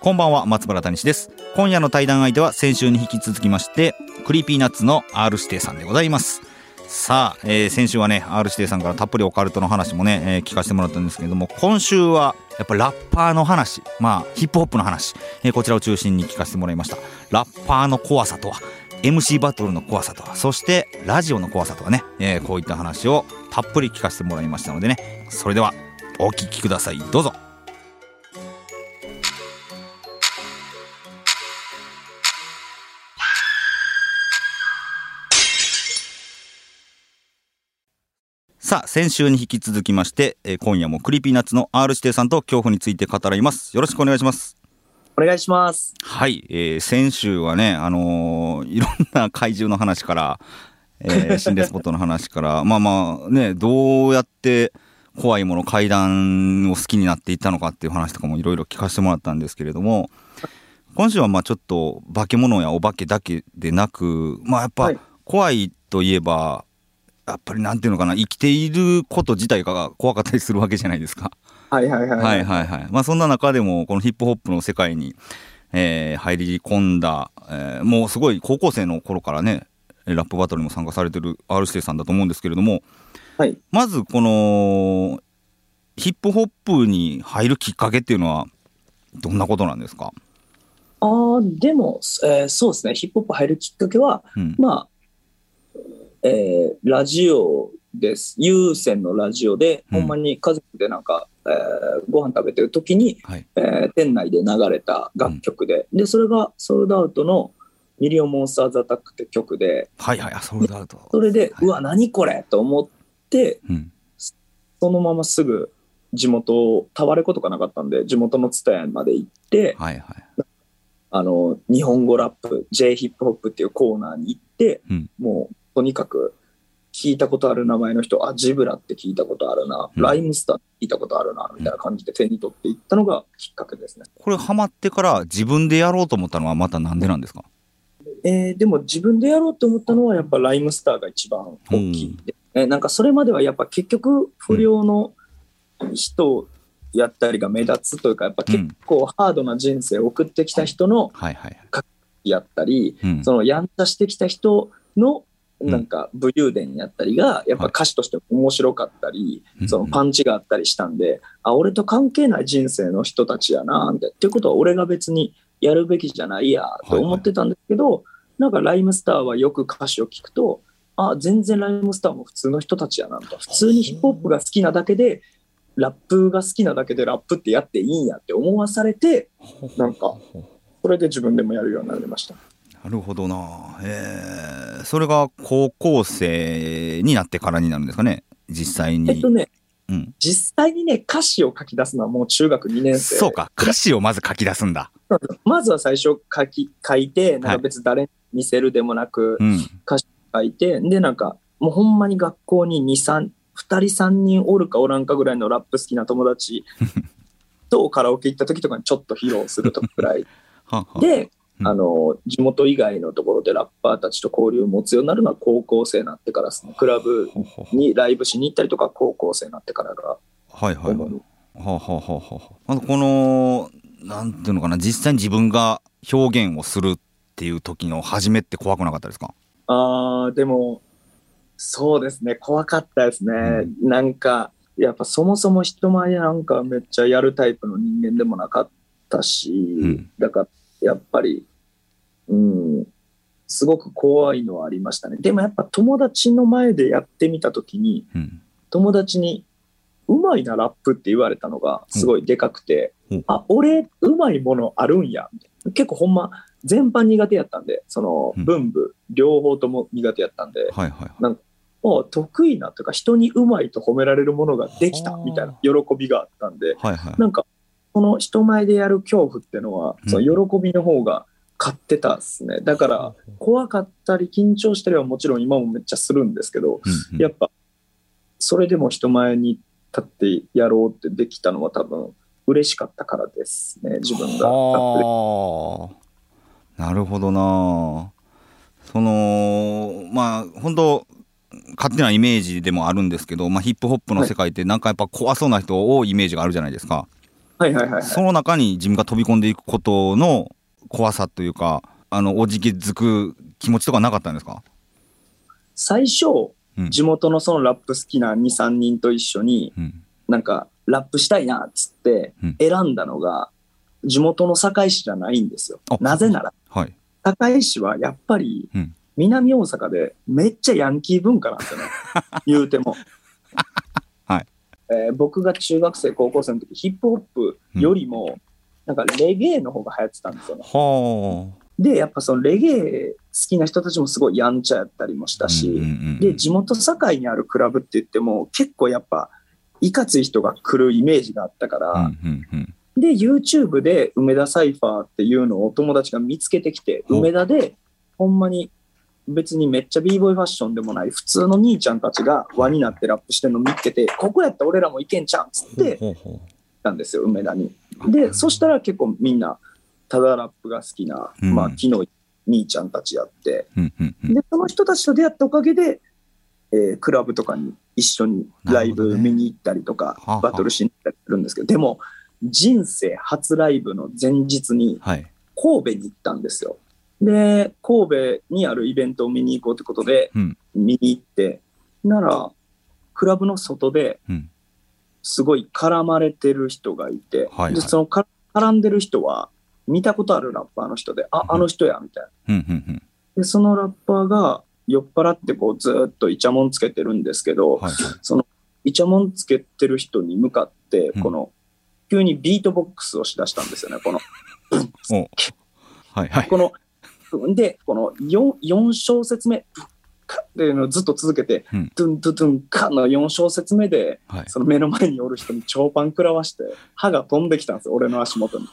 こんばんは、松原タニシです。今夜の対談相手は先週に引き続きまして、 Creepy Nuts の R 指定さんでございます。さあ、えー先週はね、R 指定さんからたっぷりオカルトの話もね、えー聞かせてもらったんですけれども、今週はやっぱラッパーの話、まあ、ヒップホップの話、えーこちらを中心に聞かせてもらいました。ラッパーの怖さとは、MC バトルの怖さとは、そしてラジオの怖さとはね、えーこういった話をたっぷり聞かせてもらいましたのでね、それではお聞きください。どうぞ。さあ、先週に引き続きまして、えー今夜も Creepy Nuts の R 指定さんと恐怖について語らいます。よろしくお願いします。お願いします。はい、えー先週はね、あのーいろんな怪談の話から、えー心霊スポットの話から、まあまあね、どうやって怖いもの、怪談を好きになっていったのかっていう話とかもいろいろ聞かせてもらったんですけれども、今週はまあちょっと化け物やお化けだけでなく、まあやっぱはい怖いといえば、やっぱりなんていうのかな、生きていること自体が怖かったりするわけじゃないですか。はいはいはい。はいはいはい。まあそんな中でもこのヒップホップの世界に、えー入り込んだ、えーもうすごい高校生の頃からねラップバトルにも参加されてる R 指定さんだと思うんですけれどもはい。まずこのヒップホップに入るきっかけっていうのはどんなことなんですか、ああ、でも、えーそうですね。ヒップホップ入るきっかけは、うん、まあ、えーラジオです。有線のラジオで、うん。ほんまに家族でなんか、えーご飯食べてる時に、はい。えー店内で流れた楽曲で、で、それがソールドアウトのミリオンモンスターズアタックって曲で、はいはい。あそうだと、それで、はい。うわ、何これと思って、うん、そのまますぐ地元、タワレコとかなかったんで、地元のツタヤまで行って、はいはい。あの、日本語ラップ、J ヒップホップっていうコーナーに行って、うん。もう、とにかく、聞いたことある名前の人、あ、ジブラって聞いたことあるな、うんライムスター聞いたことあるな、みたいな感じで手に取っていったのがきっかけですね。これハマってから自分でやろうと思ったのはまたなんでなんですか？えーでも自分でやろうと思ったのは、やっぱライムスターが一番大きい。えーなんかそれまではやっぱ結局、不良の人やったりが目立つというか、やっぱ結構ハードな人生を送ってきた人のはいはいやったり、うんそのやんちゃしてきた人のうんなんか武勇伝やったりがやっぱ歌詞として面白かったり、うん。そのパンチがあったりしたんで、あ俺と関係ない人生の人たちやなみたいな。っていうことは俺が別にやるべきじゃないやと思ってたんですけど、なんかライムスターはよく歌詞を聞くとあ全然ライムスターも普通の人たちやなみたいな普通にヒップホップが好きなだけでラップが好きなだけでラップってやっていいんやって思わされてなんかそれで自分でもやるようになりました。なるほどな。えー、それが高校生になってからになるんですかね、実際に。えっとね、うん、実際にね、歌詞を書き出すのはもう中学2年生。そうか、歌詞をまず書き出すんだ。まずは最初書き、書いて、なんか別に誰に見せるでもなくうん。書いて、で、なんか、もうほんまに学校に2、3、2人3人おるかおらんかぐらいのラップ好きな友達とカラオケ行った時とかにちょっと披露するとくらい。ははで、うんあの、地元以外のところでラッパーたちと交流を持つようになるのは高校生になってからですね。クラブにライブしに行ったりとか高校生になってからがはいはいはい。はははははまずこの、なんていうのかな、実際に自分が表現をするっていう時の初めって怖くなかったですか？ああ、でも、そうですね、怖かったですね。うなんか、やっぱそもそも人前でなんかめっちゃやるタイプの人間でもなかったし、ん。だからやっぱり、うん、すごく怖いのはありましたね。でもやっぱ友達の前でやってみたときに、うん。友達に、うまいなラップって言われたのがすごいでかくて、うんあ、俺、うまいものあるんや。結構ほんま、全般苦手やったんで、そのうん文部、両方とも苦手やったんで、はいはいはい。あ得意なというか、人にうまいと褒められるものができたはあみたいな喜びがあったんで、はいはい。なんか、この人前でやる恐怖っていうのは、うん。その喜びの方が勝ってたっすね。だから、怖かったり緊張したりはもちろん今もめっちゃするんですけど、うんうん。やっぱ、それでも人前に立ってやろうってできたのは多分、嬉しかったからですね、自分が。はあ。なるほどな。そのまあ本当勝手なイメージでもあるんですけど、まあ、ヒップホップの世界ってなんかやっぱ怖そうな人多いイメージがあるじゃないですか、はいはいはいはい。その中に自分が飛び込んでいくことの怖さというかあのおじけづく気持ちとかなかったんですか、最初、うん地元のそのラップ好きな2、3人と一緒に、うんなんか、ラップしたいなっつってうん選んだのが、地元の堺市じゃないんですよあ。なぜなら、はい堺市はやっぱりうん、南大阪でめっちゃヤンキー文化なんですよね。言うても。はいえー僕が中学生、高校生の時、ヒップホップよりも、なんかレゲエの方が流行ってたんですよね。はあで、やっぱそのレゲエ好きな人たちもすごいやんちゃやったりもしたし、うんうんうんで、地元堺にあるクラブって言っても、結構やっぱ、いかつい人が来るイメージがあったから、うんうんうん。で、YouTube で梅田サイファーっていうのをお友達が見つけてきて、お梅田で、ほんまに別にめっちゃ b ボーイファッションでもない、普通の兄ちゃんたちが輪になってラップしてるの見つけて、ここやったら俺らもいけんちゃうんっつってたんですよ、梅田に。で、そしたら結構みんな、ただラップが好きな、うん。まあ、昨日兄ちゃんたちやって、ううんうんうん。で、その人たちと出会ったおかげで、えークラブとかに一緒にライブ見に行ったりとか、はあはあ。バトルしに行ったりするんですけど、でも、人生初ライブの前日にはい。神戸に行ったんですよ。で、神戸にあるイベントを見に行こうということで、うん。見に行って、なら、クラブの外でうん。すごい絡まれてる人がいて、はいはい。でそのか絡んでる人は見たことあるラッパーの人で、あ、あの人や、みたいな。で、そのラッパーが酔っ払ってこうずーっとイチャモンつけてるんですけど、はいはい。そのイチャモンつけてる人に向かってうん、この、急にビートボックスをしだしたんですよね、この。お。はいはい。この、で、この 4, 4小節目、っていうのをずっと続けて、うんドゥンドゥドゥンカの4小節目で、はいその目の前におる人に長パン食らわして、歯が飛んできたんですよ、俺の足元に。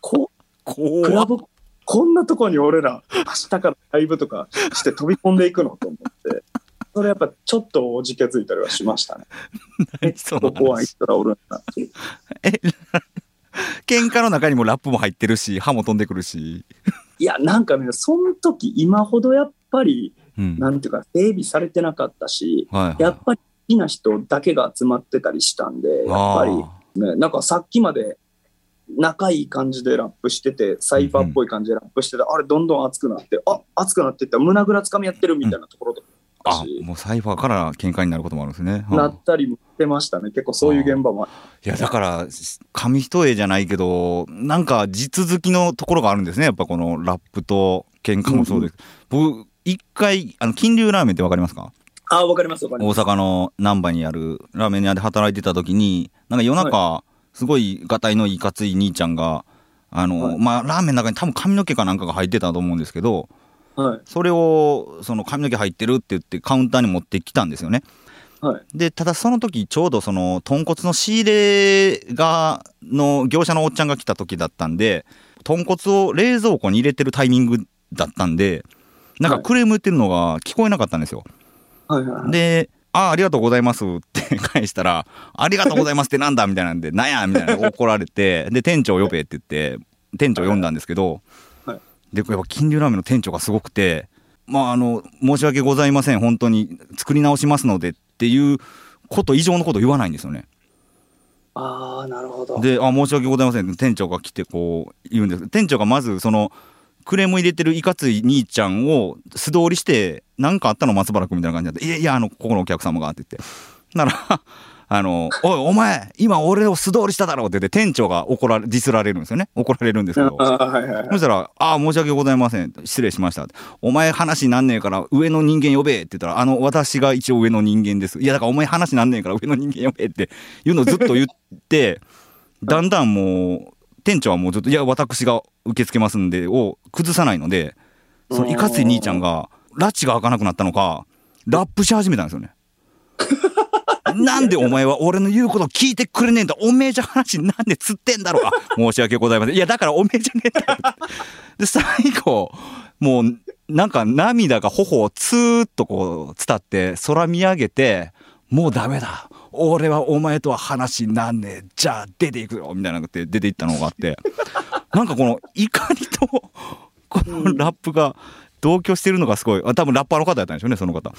こクラブ、こんなとこに俺ら、明日からライブとかして飛び込んでいくのと思って、それやっぱちょっとおじけづいたりはしましたね。何その怖い人らおるんだっていう。喧嘩の中にもラップも入ってるし歯も飛んでくるし、いや、なんかね、その時今ほどやっぱり、うん。なんていうか、整備されてなかったし、はいやっぱり好きな人だけが集まってたりしたんで、やっぱり、ね、なんかさっきまで仲いい感じでラップしてて、サイファーっぽい感じでラップしてて、あれどんどん熱くなって、あ熱くなっていったら胸ぐらつかみやってるみたいなところとかだあし、もうサイファーから喧嘩になることもあるんですね、なはいったりもしてましたね。結構そういう現場もあいやだから紙一重じゃないけどなんか地続きのところがあるんですね。やっぱこのラップと喧嘩もそうです、僕一回あの金龍ラーメンってわかりますか？あ、わかりますわかり大ます。阪の難波にあるラーメン屋で働いてた時になんか夜中、すごいがたいのいかつい兄ちゃんがあの、はい。まあラーメンの中に多分髪の毛かなんかが入ってたと思うんですけどはい。それをその髪の毛入ってるって言ってカウンターに持ってきたんですよねはい。でただその時ちょうどその豚骨の仕入れがの業者のおっちゃんが来た時だったんで豚骨を冷蔵庫に入れてるタイミングだったんでなんかクレーム言ってるのが聞こえなかったんですよ。はいはいはい。で「ああありがとうございます」って 返したら「ありがとうございます」ってなんだみたいなんで「なんや」みたいな怒られてで店長呼べって言って店長呼んだんですけど、はいでやっぱ金龍ラーメンの店長がすごくて「まああの申し訳ございません本当に作り直しますので」っていうこと以上のこと言わないんですよね。ああ、なるほど。で「あ申し訳ございません」店長が来てこう言うんです店長がまずそのクレーム入れてるいかつい兄ちゃんを素通りして「何かあったの松原君」みたいな感じで「いやいやあのここのお客様が」って言ってならあの「おいお前今俺を素通りしただろ」って言って店長が怒られディスられるんですよね。怒られるんですけど。あーはいはいはい。そしたら「ああ申し訳ございません。失礼しました」お前話なんねえから上の人間呼べ」って言ったら「あの私が一応上の人間です」「いやだからお前話なんねえから上の人間呼べ」っていうのをずっと言って だんだんもう店長はもうずっと「いや私が受け付けますんで」を崩さないのでそのいかつい兄ちゃんが拉致が開かなくなったのかラップし始めたんですよね。なんでお前は俺の言うこと聞いてくれねえんだ？おめえじゃ話なんで釣ってんだろう？あ申し訳ございません。いやだからおめえじゃねえんだよ。で最後もうなんか涙が頬をツーッとこう伝って空見上げてもうダメだ。俺はお前とは話になんねえ。じゃあ出ていくよみたいなのって出ていったのがあって。なんかこの怒りとこのラップが同居してるのがすごい。あ多分ラッパーの方やったんでしょうねその方。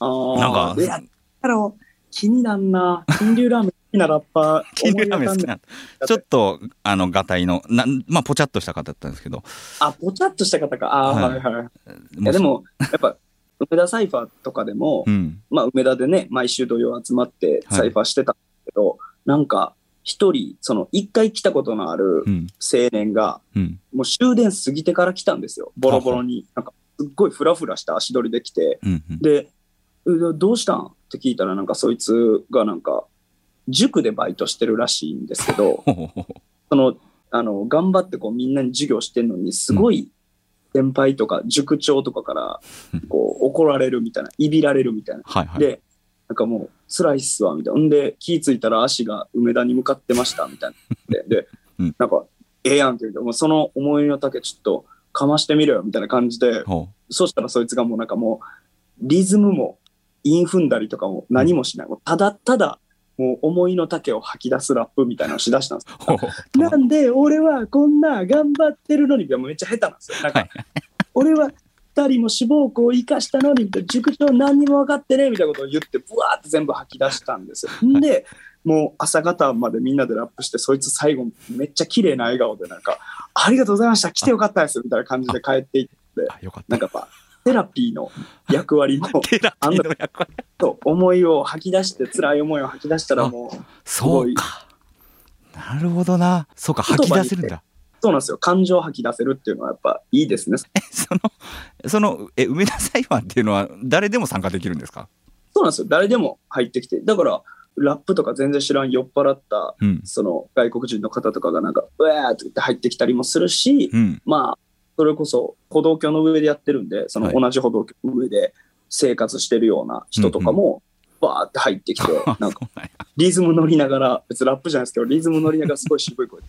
あー。なんかいや、だろう、気になんな。金龍ラーメン好きなラッパー。金龍ラーメン好きなちょっとあのがたいのなまあぽちゃっとした方だったんですけどあ、ぽちゃっとした方か。あー、ははいいはい。いやでも、やっぱ、梅田サイファーとかでも、うんまあ、梅田でね、毎週土曜集まってはいサイファーしてたんですけど、なんか、一人、その、一回来たことのあるうん青年が、うんもう終電過ぎてから来たんですよ。ボロボロに。なんか、すっごいフラフラした足取りで来て、うんうんで、うどうしたんって聞いたら、なんかそいつがなんか、塾でバイトしてるらしいんですけど、その、あの、頑張ってこうみんなに授業してんのに、すごい先輩とか塾長とかからうん、こう、怒られるみたいな、いびられるみたいな。はいはいで、なんかもう、辛いっすわ、みたいな。んで、気ぃついたら足が梅田に向かってました、みたいな。で、でうんなんか、ええやんって言うて、もうその思いの丈ちょっとかましてみろよ、みたいな感じで、ほそしたらそいつがもうなんかもう、リズムも、韻踏んだりとかも何もしない。ただただ、もう思いの丈を吐き出すラップみたいなのをしだしたんですなんで俺はこんな頑張ってるのに、めっちゃ下手なんですよ。なんか、はい俺は二人も志望校を行かしたのに、みたいな塾長何にも分かってねえみたいなことを言って、ブワーって全部吐き出したんですよ。ん。で、もう朝方までみんなでラップして、そいつ最後めっちゃ綺麗な笑顔でなんか、ありがとうございました、来てよかったです、みたいな感じで帰っていって、なんかセラピーの役割も、セラピーの役割と思いを吐き出して、辛い思いを吐き出したらもう、そうかなるほどなそうか吐き出せるんだそうなんですよ。感情を吐き出せるっていうのはやっぱいいですね。そのそのえ梅田サイファーっていうのは誰でも参加できるんですか？そうなんですよ。誰でも入ってきて。だから、ラップとか全然知らん酔っ払った、うんその外国人の方とかがなんか、うわーって言って入ってきたりもするし、うんまあ、それこそ歩道橋の上でやってるんで、そのはい。同じ歩道橋の上で生活してるような人とかも、バーって入ってきて、なんかリズム乗りながら、別にラップじゃないですけど、リズム乗りながらすごい渋い声で、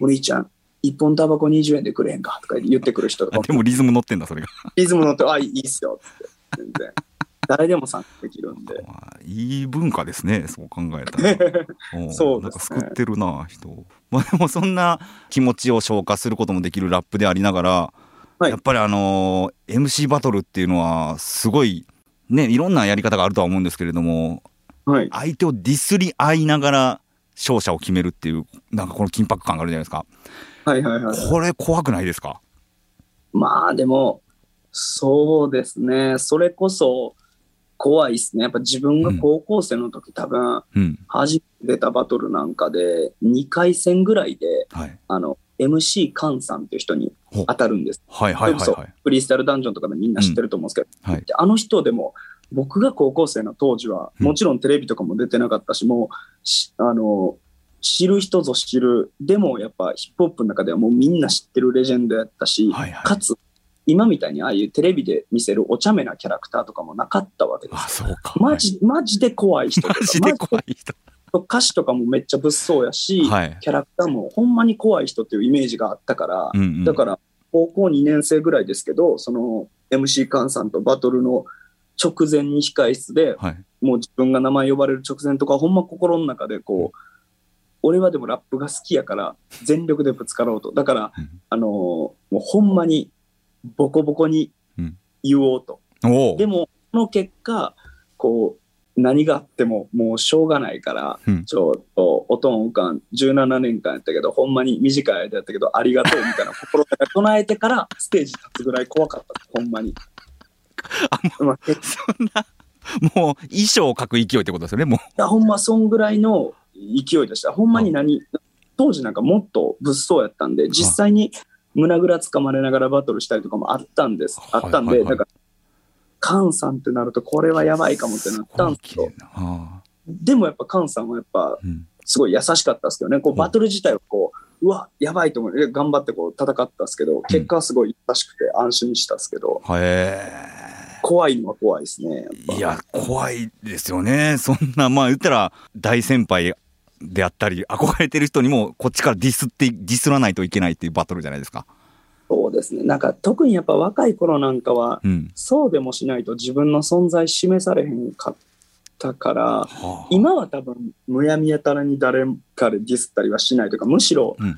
お兄ちゃん、一本タバコ20円でくれへんか？とか言ってくる人とか。でもリズム乗ってんだそれが。リズム乗って、あ、いいっすよって。全然。誰でも参加できるんで。まあいい文化ですねそう考えたら。おそうですね。なんか救ってるな人をまあでもそんな気持ちを消化することもできるラップでありながら、はいやっぱりあのー MC バトルっていうのはすごいねいろんなやり方があるとは思うんですけれどもはい。相手をディスり合いながら勝者を決めるっていうなんかこの緊迫感があるじゃないですかはいはいはい。これ怖くないですか？まあでも、そうですね。それこそ怖いっすね。やっぱ自分が高校生の時、多分、うん。初めて出たバトルなんかで、2回戦ぐらいで、はい。あの、MC カンさんっていう人に当たるんです。はいはいはいはい。フリースタイルダンジョンとかでみんな知ってると思うんですけど、はい。であの人でも、僕が高校生の当時は、うん。もちろんテレビとかも出てなかったし、もうし、あの、知る人ぞ知る、でもやっぱヒップホップの中ではもうみんな知ってるレジェンドやったし、はいはい。かつ、今みたいにああいうテレビで見せるお茶目なキャラクターとかもなかったわけです。あそうか。マジ、マジで怖い人とか。マジで怖い人。歌詞とかもめっちゃ物騒やし、はい。キャラクターもほんまに怖い人っていうイメージがあったから、うんうん。だから、高校2年生ぐらいですけど、その MC カンさんとバトルの直前に控室で、はい。もう自分が名前呼ばれる直前とか、ほんま心の中でこう、俺はでもラップが好きやから、全力でぶつかろうと。だから、うん。あのーもうほんまにボコボコにうん。言おうと。おお。でも、その結果、こう、何があってももうしょうがないから、うん。ちょっと、おとんおかん17年間やったけど、ほんまに短い間やったけど、ありがとうみたいな 心から唱えてから、ステージ立つぐらい怖かった、ほんまに。あまあ、えいそんなもう衣装を描く勢いってことですよねもう。やほんま、そんぐらいの勢いでした。ほんまに何、当時なんかもっと物騒やったんで、実際に胸ぐらつかまれながらバトルしたりとかもあったんです。あったんで、はい。はいはいだから、カンさんってなると、これはやばいかもってなったんですけどでもやっぱカンさんはやっぱ、ーうん。すごい優しかったですけどね、こううん。バトル自体はこう、うわ、やばいと思って、頑張ってこう戦ったんですけど、結果はすごい優しくて安心したんですけど、へえ。怖いのは怖いですね。いや、怖いですよね。そんな、まあ言ったら、大先輩であったり、憧れてる人にも、こっちからディスって、ディスらないといけないっていうバトルじゃないですか。そうですね。なんか特にやっぱ若い頃なんかは、うん。そうでもしないと自分の存在示されへんかったから、はあ、今は多分むやみやたらに誰かでディスったりはしないというか、むしろうん。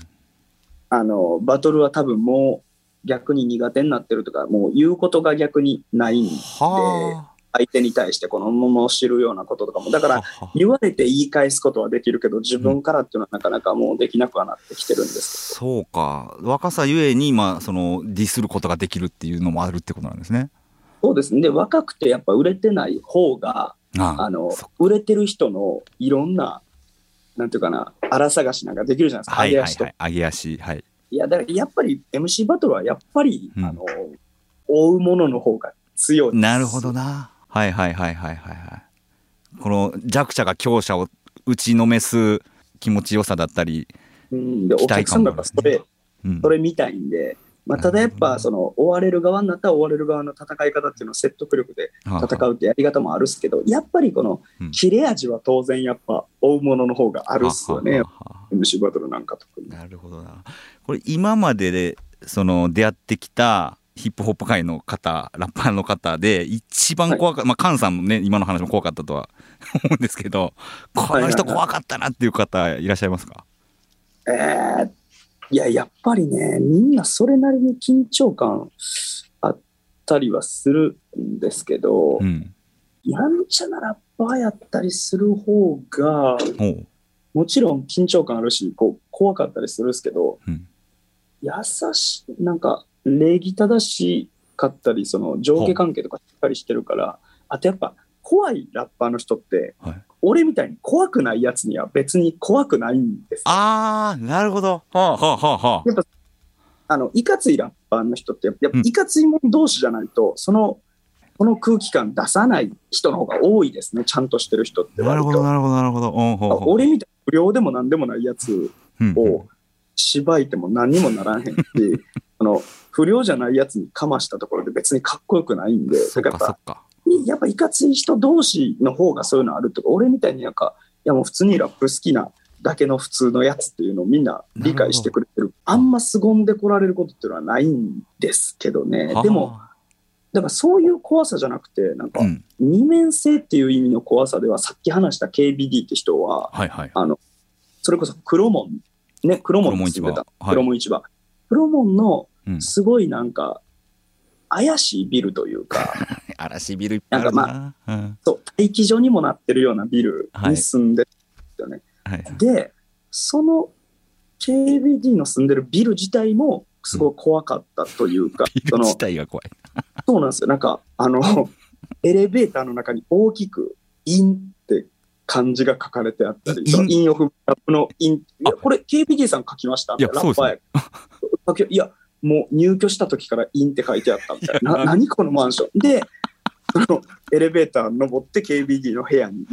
あのバトルは多分もう逆に苦手になってるとか、もう言うことが逆にないんで、は相手に対してこのものを知るようなこととかも。だかあ。らはあ言われて言い返すことはできるけど、自分からっていうのはなかなかもうできなくはなってきてるんですそうか。若さゆえに、まあ、その、ディスることができるっていうのもあるってことなんですね。そうですね。で、若くてやっぱ売れてない方が、ああのそ、売れてる人のいろんな、なんていうかな、荒探しなんかできるじゃないですか。はいはい揚げ足とはい。揚げ足。はい。いや、だからやっぱり MC バトルはやっぱり、うんあの、追うものの方が強い。なるほどな。はいはいはいはいはい。はい。この弱者が強者を打ちのめす気持ちよさだったり、うん、で、お客さんがそれ、うん。それ見たいんで、まあ、ただやっぱ、その、追われる側になったら追われる側の戦い方っていうのを説得力で戦うってやり方もあるっすけど、やっぱりこのうん。切れ味は当然やっぱ追うものの方があるっすよね、はははは。MC バトルなんか特に。なるほどな。これ今まででその出会ってきたヒップホップ界の方、ラッパーの方で一番怖かった、まあカンさんもね、今の話も怖かったとは思うんですけど、この人怖かったなっていう方いらっしゃいますか、えーいや、やっぱりね、みんなそれなりに緊張感あったりはするんですけど、うん。やんちゃなラッパーやったりする方が。もちろん緊張感あるし、こう怖かったりするんですけど、うん優しい、なんか礼儀正しかったり、その上下関係とかしっかりしてるから、あとやっぱ怖いラッパーの人って、はい俺みたいに怖くないやつには別に怖くないんですよあー、なるほど。はあはあはあはやっぱ、あの、いかついラッパーの人って、やっぱうんいかつい者同士じゃないと、その、この空気感出さない人の方が多いですね、ちゃんとしてる人ってあ。なる。ほど、なるほど、なるほど。俺みたいに不良でも何でもないやつうんを縛いても何にもならへんし、あの、不良じゃないやつにかましたところで別にかっこよくないんで、からやっぱ。やっぱいかつい人同士の方がそういうのあるとか、俺みたいになんか、いやもう普通にラップ好きなだけの普通のやつっていうのをみんな理解してくれてる。あんま凄んでこられることっていうのはないんですけどね。でも、はだからそういう怖さじゃなくて、なんか。二面性っていう意味の怖さでは、さっき話した KBD って人は、はいはい。あの、それこそ黒門、ね、黒門黒門市場に住んでた。はい黒門市場。黒門のうんすごいなんか、怪しいビルというか、嵐ビルいっぱいあるな。うんそう、待機所にもなってるようなビルに住んでるんですよね。はい。で、その KBD の住んでるビル自体もすごい怖かったというか、ビルその自体が怖い。そうなんですよ。なんか、あの、エレベーターの中に大きく、韻って漢字が書かれてあったり、インそのインオフラップのイン、いや、あこれ KBD さん書きました？いやラッパーや いや、もう入居した時から韻って書いてあったみたいな。な何このマンション？で、そのエレベーター登って KBD の部屋に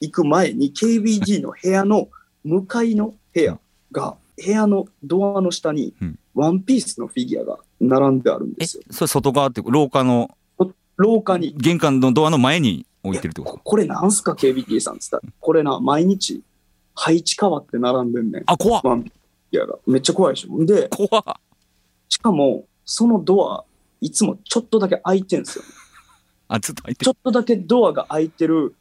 行く前に KBD の部屋の向かいの部屋が、部屋のドアの下にうんワンピースのフィギュアが並んであるんでえ、すよ。それ外側っていうか廊下の廊下に。玄関のドアの前に置いてるってこと？ここれなんすか？KBT さんって言ったら、これな、毎日配置変わって並んでんねん。あ、怖っワンピースフィギュアが。めっちゃ怖いでしょ。で、怖っしかも、そのドア、いつもちょっとだけ開いてんすよ。あ、ちょっと入ってちょっとだけドアが開いてる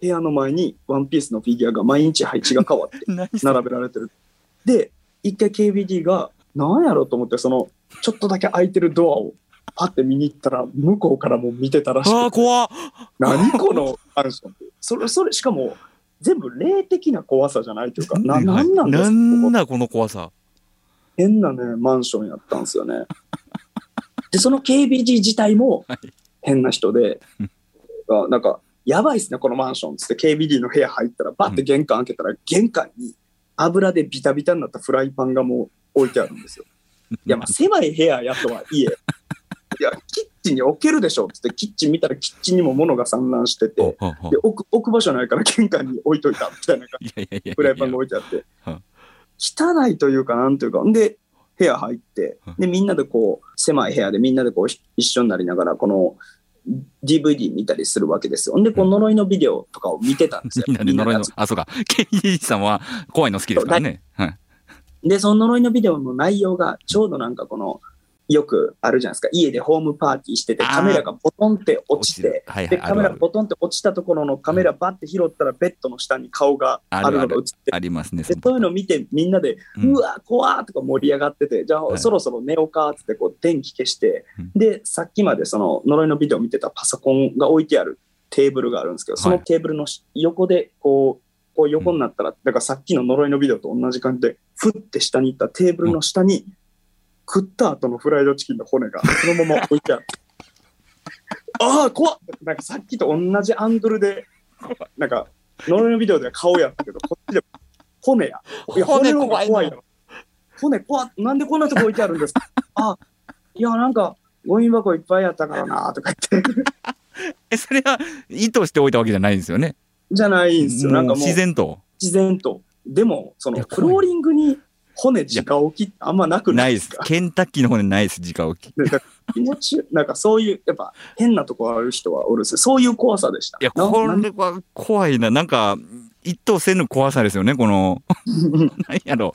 部屋の前にワンピースのフィギュアが毎日配置が変わって 並べられてる。で、一回 KBD が、なんやろうと思って、その、ちょっとだけ開いてるドアをパッて見に行ったら、向こうからも見てたらしくて、怖っ何このマンションって。それ、それ、しかも、全部霊的な怖さじゃないというか、な、なんなんですか？なんだこの怖さ。変なね、マンションやったんですよね。で、その KBG 自体もはい。変な人で、あなんか、やばいっすね、このマンションっつって KBD の部屋入ったら、バッて玄関開けたら、玄関に油でビタビタになったフライパンがもう置いてあるんですよ。いや、まあ、狭い部屋やとはいえ、いや、キッチンに置けるでしょっつって、キッチン見たらキッチンにも物が散乱してて、で置く置く場所ないから玄関に置いといたみたいな感じいやいやいやいや。フライパンが置いてあって。うん、汚いというか、なんというか、んで、部屋入ってうん、で、みんなでこう、狭い部屋でみんなでこう、一緒になりながら、この、DVD 見たりするわけですよ。んで、こう呪いのビデオとかを見てたんですよ。みんなで呪いのあ、そうか。ケイジーさんは怖いの好きですからね。はい。で、その呪いのビデオの内容が、ちょうどなんかこの、よくあるじゃないですか。家でホームパーティーしてて、カメラがボトンって落ちて、はいはい、で、カメラある。ある。ボトンって落ちたところのカメラバッて拾ったら、ベッドの下に顔があるのが映ってありますね。でそういうのを見て、みんなで、うん。うわ、怖ーとか盛り上がってて、じゃあ、はい。そろそろ寝ようかって、こう、電気消して、うん。で、さっきまでその呪いのビデオ見てたパソコンが置いてあるテーブルがあるんですけど、そのテーブルのし横で、こう、こう横になったら、だからさっきの呪いのビデオと同じ感じで、ふって下に行ったテーブルの下に、食った後のフライドチキンの骨がそのまま置いてある。ああ、怖っなんかさっきと同じアングルで、なんか、呪いのビデオでは顔やったけど、こっちで骨や。いや、骨の方が怖いよ。骨怖っなんでこんなとこ置いてあるんですか？あ、いや、なんか、ゴミ箱いっぱいやったからな、とか言って。え、それは意図しておいたわけじゃないんですよね？じゃないんですよ。なんかもう、自然と。自然と。でも、その、フローリングに骨直置きってあんまなくないいですすか。ケンタッキーの方にないです、直置き。気持ち、なんかそういう、やっぱ変なとこある人はおるすよ。そういう怖さでした。や、なこれは怖いな。なんか、一等せぬ怖さですよね、この、何やろ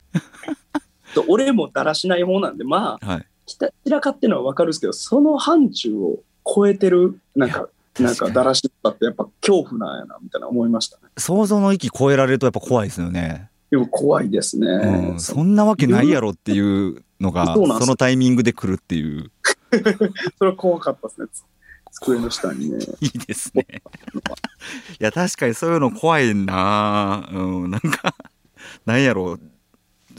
と俺もだらしない方なんで、まあ、はい。きた散らかってるのはわかるんですけど、その範疇を超えてる、なんか、なんかだらしさってやっぱ恐怖なんやな、みたいな思いましたね。想像の域超えられるとやっぱ怖いですよね。でも怖いですね。うん、そそんなわけないやろっていうのが、そのタイミングで来るっていう。それは怖かったですね。机の下にね。いいですね。いや、確かにそういうの怖いなうん、なんか、なんやろう。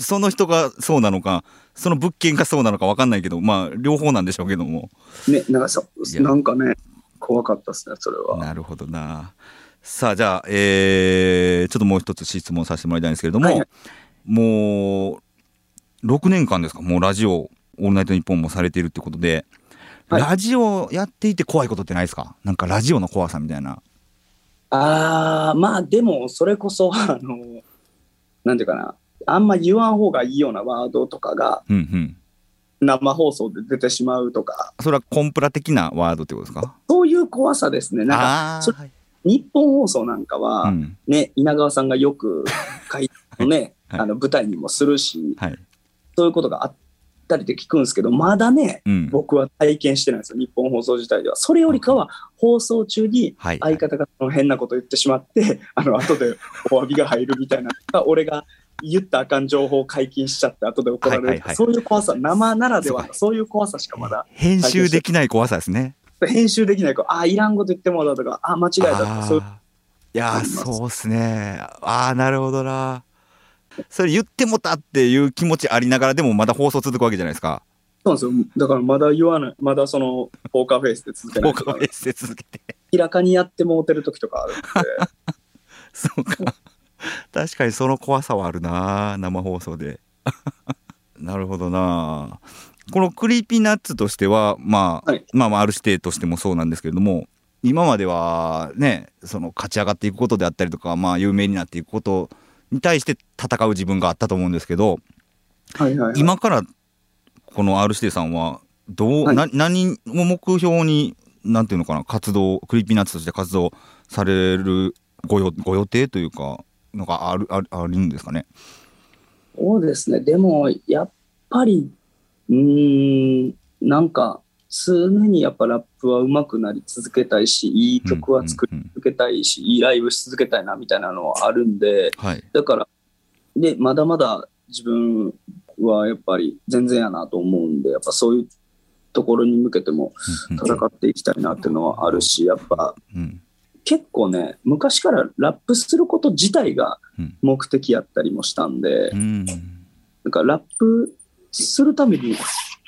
その人がそうなのか、その物件がそうなのか分かんないけど、まあ、両方なんでしょうけども。ね、なんかなんかね、怖かったですね、それは。なるほどな。さあ、じゃあ、えー、ちょっともう一つ質問させてもらいたいんですけれども、はいはい。もう、6年間ですか、もうラジオ、オールナイトニッポンもされているってことで、はい。ラジオやっていて怖いことってないですか？なんかラジオの怖さみたいな。あー、まあでも、それこそ、あの、なんていうかな、あんま言わん方がいいようなワードとかがうんうん。生放送で出てしまうとか、それはコンプラ的なワードってことですか？そういう怖さですね。なんか、日本放送なんかは、うん。ね、稲川さんがよく書いてのね、はいあの舞台にもするし、はい。そういうことがあったりって聞くんですけど、まだね、うん。僕は体験してないんですよ、日本放送自体では。それよりかは、放送中にはい。相方がその変なこと言ってしまって、あの後でお詫びが入るみたいな、俺が言ったらあかん情報を解禁しちゃって、後で怒られる、そういう怖さ、生ならではそういう怖さしかまだ、編集できない怖さですね。編集できないから、あ、いらんこと言ってもらうとか、あ、間違えたとか、そういやそうっすね。ああなるほどな。それ言ってもたっていう気持ちありながらでもまだ放送続くわけじゃないですか。そうなんですよ。だからまだ言わない、まだその、ポーカーフェイスで続けない。とか効果を、エッセ続けて。明らかにやってもうてる時とかあるんで、そうか。確かにその怖さはあるな生放送で。なるほどなこのクリーピーナッツとしては、まあはいまあまあある指定としてもそうなんですけれども今まではねその勝ち上がっていくことであったりとか、まあ、有名になっていくことに対して戦う自分があったと思うんですけどはいはい、はい。今からこの R 指定さんはどう、はいな何を目標になんていうのかな活動 Creepy Nuts として活動されるごよご予定というかのがあるあるあるんですかね？そうですね。でも、やっぱり、うーん、なんか、常にやっぱラップは上手くなり続けたいし、いい曲は作りうんうんうん。続けたいし、いいライブし続けたいなみたいなのはあるんで、はい。だから、で、まだまだ自分はやっぱり全然やなと思うんで、やっぱそういうところに向けても戦っていきたいなっていうのはあるし、やっぱうん。結構ね、昔からラップすること自体がうん。目的やったりもしたんで、うん。なんかラップするために、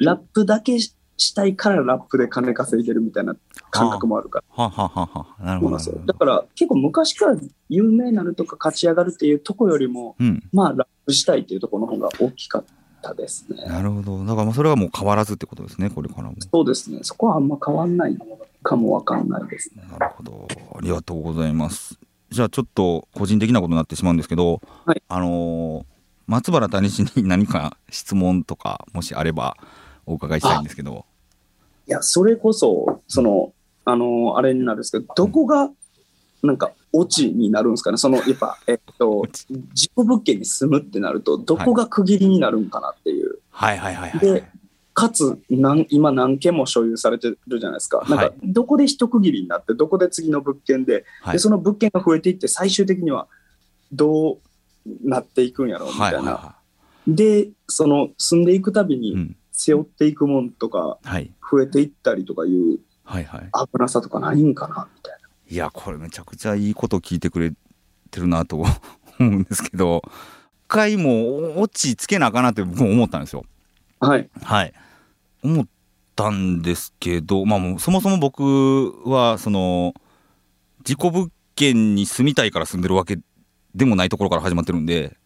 ラップだけししたいからラップで金稼いでるみたいな感覚もあるから。ははははなるほどなるほど。だから結構昔から有名になるとか勝ち上がるっていうとこよりも、うん。まあラップしたいっていうところの方が大きかったですね。なるほど。だからまあそれはもう変わらずってことですね、これからも。そうですね。そこはあんま変わんないかもわかんないですね。なるほど。ありがとうございます。じゃあちょっと個人的なことになってしまうんですけど、はいあのー松原谷氏に何か質問とかもしあればお伺いしたいんですけど。いや、それこそ、その、あの、あれになるんですけど、どこが、なんか、オチになるんですかね？その、やっぱ、えっと、事故物件に住むってなると、どこが区切りになるんかなっていう。はいはいはいはい。で、かつ、なん今何件も所有されてるじゃないですか。なんかはい、どこで一区切りになって、どこで次の物件で、はいで、その物件が増えていって、最終的にはどうなっていくんやろうみたいな。はいはいはで、その住んでいくたびにん。背負っていくもんとか、はい。増えていったりとかいうはいはい。危なさとかないんかなみたいいや、これめちゃくちゃいいこと聞いてくれてるなと 思うんですけど、一回もうオチつけなあかんなって僕も思ったんですよ。な。はい。はい。思ったんですけど、まあもうそもそも僕は、その、事故物件に住みたいから住んでるわけでもないところから始まってるんで、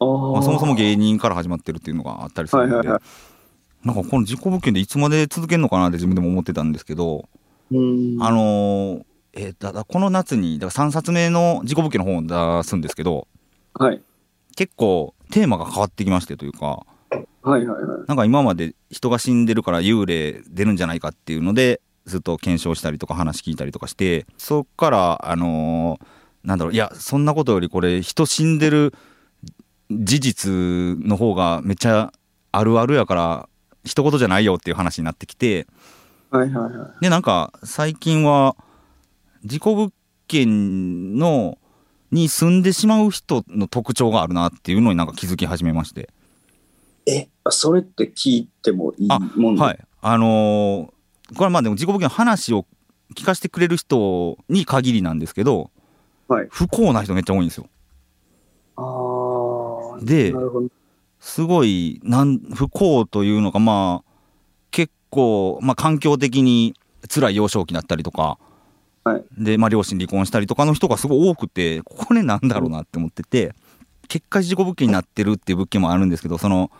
あまあ、そもそも芸人から始まってるっていうのがあったりするんで、はいはいはなんかこの事故物件でいつまで続けるのかなって自分でも思ってたんですけど、うん。あのーえーだだこの夏にだから3冊目の事故物件の本を出すんですけどはい。結構テーマが変わってきましてというかはいはいはい。なんか今まで人が死んでるから幽霊出るんじゃないかっていうのでずっと検証したりとか話聞いたりとかしてそっからあのーなんだろういやそんなことよりこれ人死んでる事実の方がめっちゃあるあるやから一言じゃないよっていう話になってきて。はいはいはい。でなんか最近は事故物件のに住んでしまう人の特徴があるなっていうのになんか気づき始めまして。え、それって聞いてもいいもんはい。あのーこれはまあでも事故物件の話を聞かせてくれる人に限りなんですけど、はい不幸な人めっちゃ多いんですよ。で。すごいなん不幸というのがまあ結構、まあ、環境的に辛い幼少期だったりとか、はいで、まあ、両親離婚したりとかの人がすごい多くてこれなんだろうなって思ってて結果事故物件になってるっていう物件もあるんですけどその、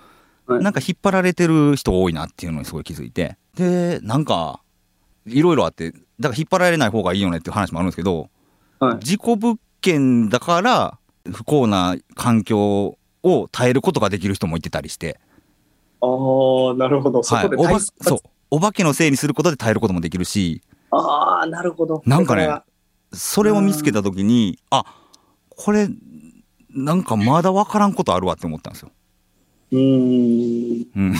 はいなんか引っ張られてる人多いなっていうのにすごい気づいてでなんかいろいろあってだから引っ張られない方がいいよねっていう話もあるんですけどはい。事故物件だから不幸な環境を耐えることができる人もいてたりして。ああ、なるほど。そこではい、おばそうお化けのせいにすることで耐えることもできるしああ、なるほど。なんかねそれを見つけた時にあこれなんかまだ分からんことあるわって思ったんですよ。うーん。うん、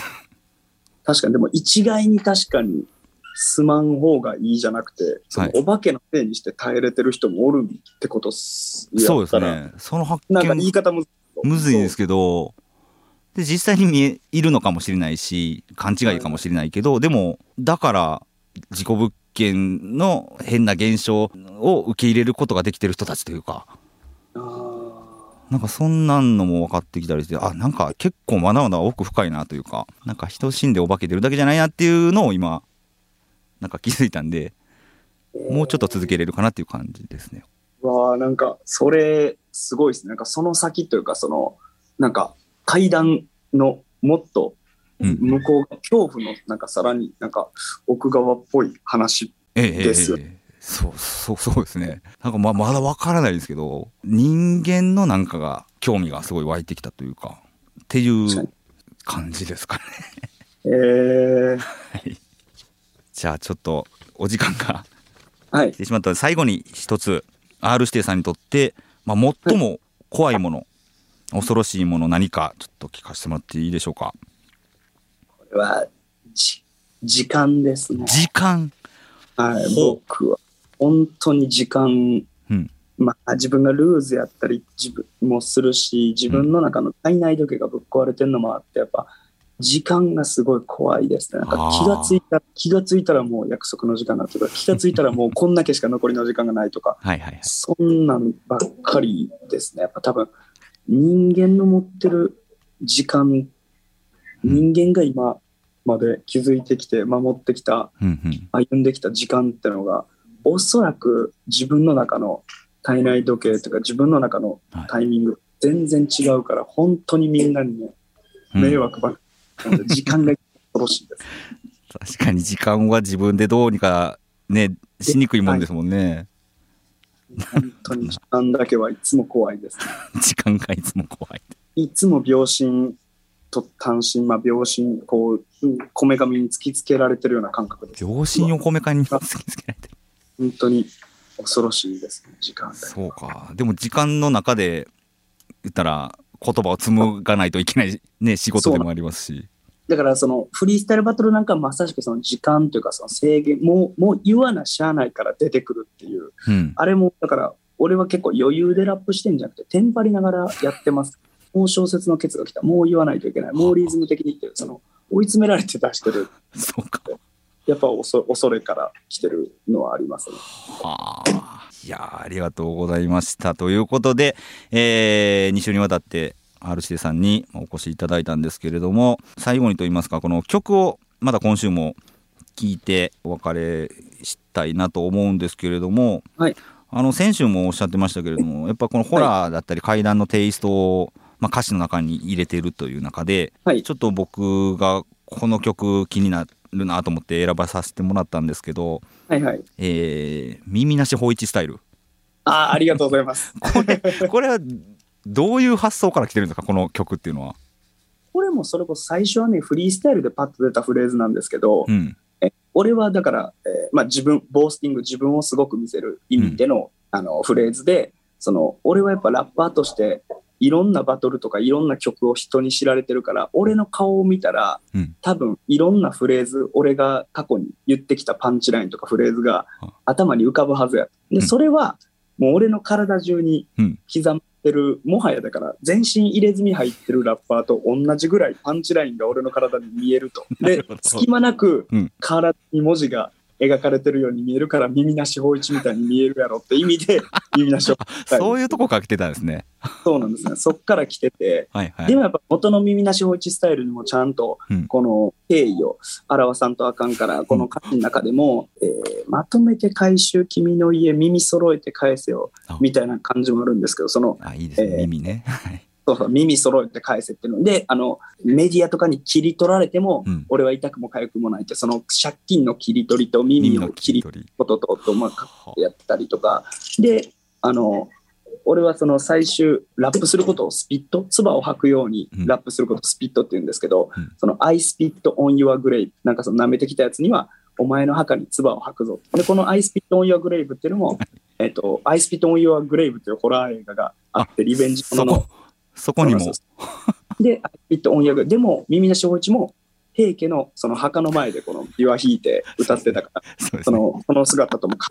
確かに、でも一概に確かにすまん方がいいじゃなくて、そのはいお化けのせいにして耐えれてる人もおるってことっす。そうです。ね。その発なんか言い見方むずむずいんですけどで実際に見えいるのかもしれないし勘違いかもしれないけどでもだから事故物件の変な現象を受け入れることができてる人たちというか。あなんかそんなんのも分かってきたりしてあなんか結構まだまだ奥深いなというかなんか人死んでお化け出るだけじゃないなっていうのを今なんか気づいたんでーもうちょっと続けれるかなっていう感じですね。わあなんか、それ、すごいですね。なんか、その先というか、その、なんか、階段のもっと、うん向こうが、恐怖の、なんか、さらになんか、奥側っぽい話。ええええですよええそうそうそうですねなんかままだ分からないですけど人間のなんかが興味がすごい湧いてきたというかっていう感じですかね。えー、じゃあちょっとお時間がはい来。てしまったので最後に一つ R 指定さんにとって、まあ、最も怖いもの、恐ろしいもの何かちょっと聞かせてもらっていいでしょうか？これは、じ、時間ですね。時間はい。僕は、本当に時間、うんまあ、自分がルーズやったり自分もするし、自分の中の体内時計がぶっ壊れてるのもあって、やっぱ、時間がすごい怖いですね。なんか気がついた、気がついたらもう約束の時間だとか、気がついたらもうこんだけしか残りの時間がないとか、はいはいはい。そんなんばっかりですね。やっぱ多分、人間の持ってる時間、人間が今まで築いてきて、守ってきた、うんうん。歩んできた時間ってのが、おそらく自分の中の体内時計とか、自分の中のタイミング、全然違うから、本当にみんなにね、うん。迷惑ばっ時間が恐ろしいです。確かに時間は自分でどうにかねしにくいもんですもんね本当に時間だけはいつも怖いです。時間がいつも怖いいつも秒針と単身、まあ、秒針、こう、うんこめかみに突きつけられてるような感覚です。秒針をこめかに突きつけられてる本当に恐ろしいですね、時間帯。そうか。でも時間の中で、言ったら、言葉を紡がないといけないね、仕事でもありますし。だからそのフリースタイルバトルなんかまさしくその時間というかその制限、もう、もう言わなしゃあないから出てくるっていう、うん。あれもだから俺は結構余裕でラップしてんじゃなくて、テンパりながらやってます。もう小説のケツが来た。もう言わないといけない。もうリズム的にっていう、その追い詰められて出してる。そうか。やっぱ恐恐れから来てるのはありますね。はあ。いやーありがとうございました。ということで、え2週にわたって、R 指定さんにお越しいただいたんですけれども、最後にと言いますか、この曲をまだ今週も聴いてお別れしたいなと思うんですけれども、はいあの、先週もおっしゃってましたけれども、やっぱこのホラーだったり怪談のテイストを、まあ、歌詞の中に入れているという中で、はいちょっと僕がこの曲気になるなと思って選ばさせてもらったんですけど、はいはい。えー耳なし法一スタイル。ああ、ありがとうございます。これ、これはどういう発想から来てるんですか、この曲っていうのは？これもそれこそ最初はね、フリースタイルでパッと出たフレーズなんですけど、うん。え俺はだから、えーまあ、自分、ボースティング、自分をすごく見せる意味での,、あのフレーズで、その俺はやっぱラッパーとして、いろんなバトルとかいろんな曲を人に知られてるから、俺の顔を見たら、うん多分いろんなフレーズ、俺が過去に言ってきたパンチラインとかフレーズがあ頭に浮かぶはずや。で、うんそれはもう俺の体中にうん刻まってる、もはやだから全身入れ墨入ってるラッパーと同じぐらいパンチラインが俺の体に見えると。で隙間なくうん体に文字が描かれてるように見えるから耳なし法一みたいに見えるやろって意味で 耳なし法一そういうとこから来てたんですね。そうなんですね。そっから来てて、はいはい。でもやっぱ元の耳なし法一スタイルにもちゃんとうんこの経緯を表さんとあかんから、この歌詞の中でも、えーまとめて回収君の家耳揃えて返せよあみたいな感じもあるんですけど、そのあ、いいですね。えー耳ね。はいそうそう耳揃えて返せっていうの。で、あの、メディアとかに切り取られても、うん。俺は痛くも痒くもないって、その借金の切り取りと耳耳のの切り取り。ことと、とまあ、やったりとか、で、あの、俺はその最終、ラップすることをスピット、唾を吐くようにうん。ラップすることをスピットって言うんですけど、うん。その I spit on your grave、なんかその舐めてきたやつには、お前の墓に唾を吐くぞ。で、この I spit on your grave っていうのも、えっと、I spit on your grave っていうホラー映画があって、リベンジもその。のこ、そこにもで、ピット音楽。でも、耳なし法一も、平家のその墓の前でこの琵琶弾いて歌ってたから、そね。そのその姿ともか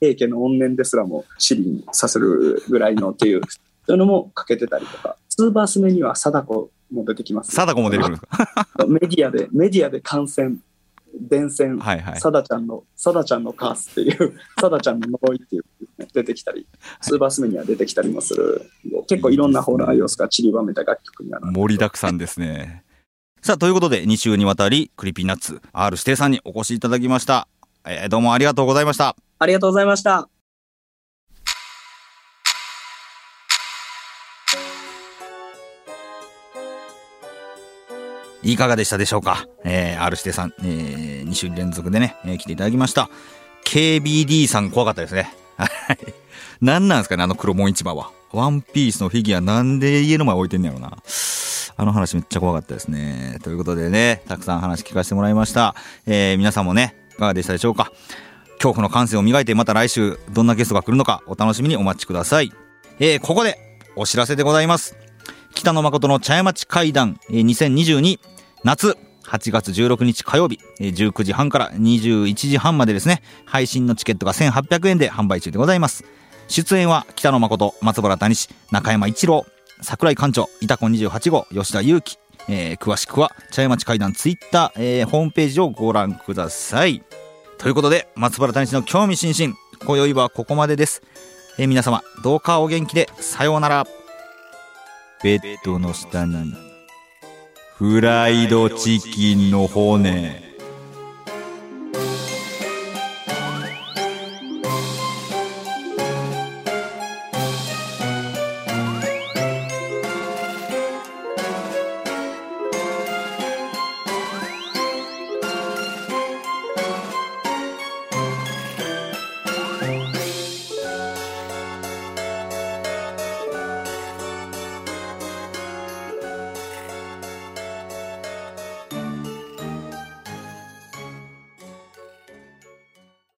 平家の怨念ですらも尻にさせるぐらいのっていう、そういうのもかけてたりとか、2バース目には貞子も出てきます。貞子も出てくる メディアで、メディアで感染、伝染、はいはい。サダちゃんの、サダちゃんの curse っていう、サダちゃんの呪いっていう、ね、出てきたり、ツーバース目には出てきたりもする。結構いろんなホラー要素が散りばめた楽曲にはなる。盛りだくさんですね。さあ、ということで、2週にわたり、 Creepy Nuts R 指定さんにお越しいただきました。えーどうもありがとうございました。ありがとうございました。いかがでしたでしょうか？えー、R 指定さん、えー、2週連続でね、えー来ていただきました。KBD さん怖かったですね。はい。何なんですかね、あの黒門市場は。ワンピースのフィギュアなんで家の前置いてんねやろな。あの話めっちゃ怖かったですね。ということでね、たくさん話聞かせてもらいました。えー、皆さんもね、いかがでしたでしょうか？恐怖の感性を磨いてまた来週どんなゲストが来るのかお楽しみにお待ちください。えー、ここでお知らせでございます。北野誠の茶屋町会談、え2022夏8月16日火曜日、19時半から21時半までですね、配信のチケットが1800円で販売中でございます。出演は北野誠、松原谷氏、中山一郎、桜井館長、板子28号、吉田祐希、えー詳しくは茶屋町会談ツイッター、えーホームページをご覧ください。ということで、松原谷氏の興味津々、今宵はここまでです。えー皆様、どうかお元気で、さようなら。ベッドの下に、フライドチキンの骨。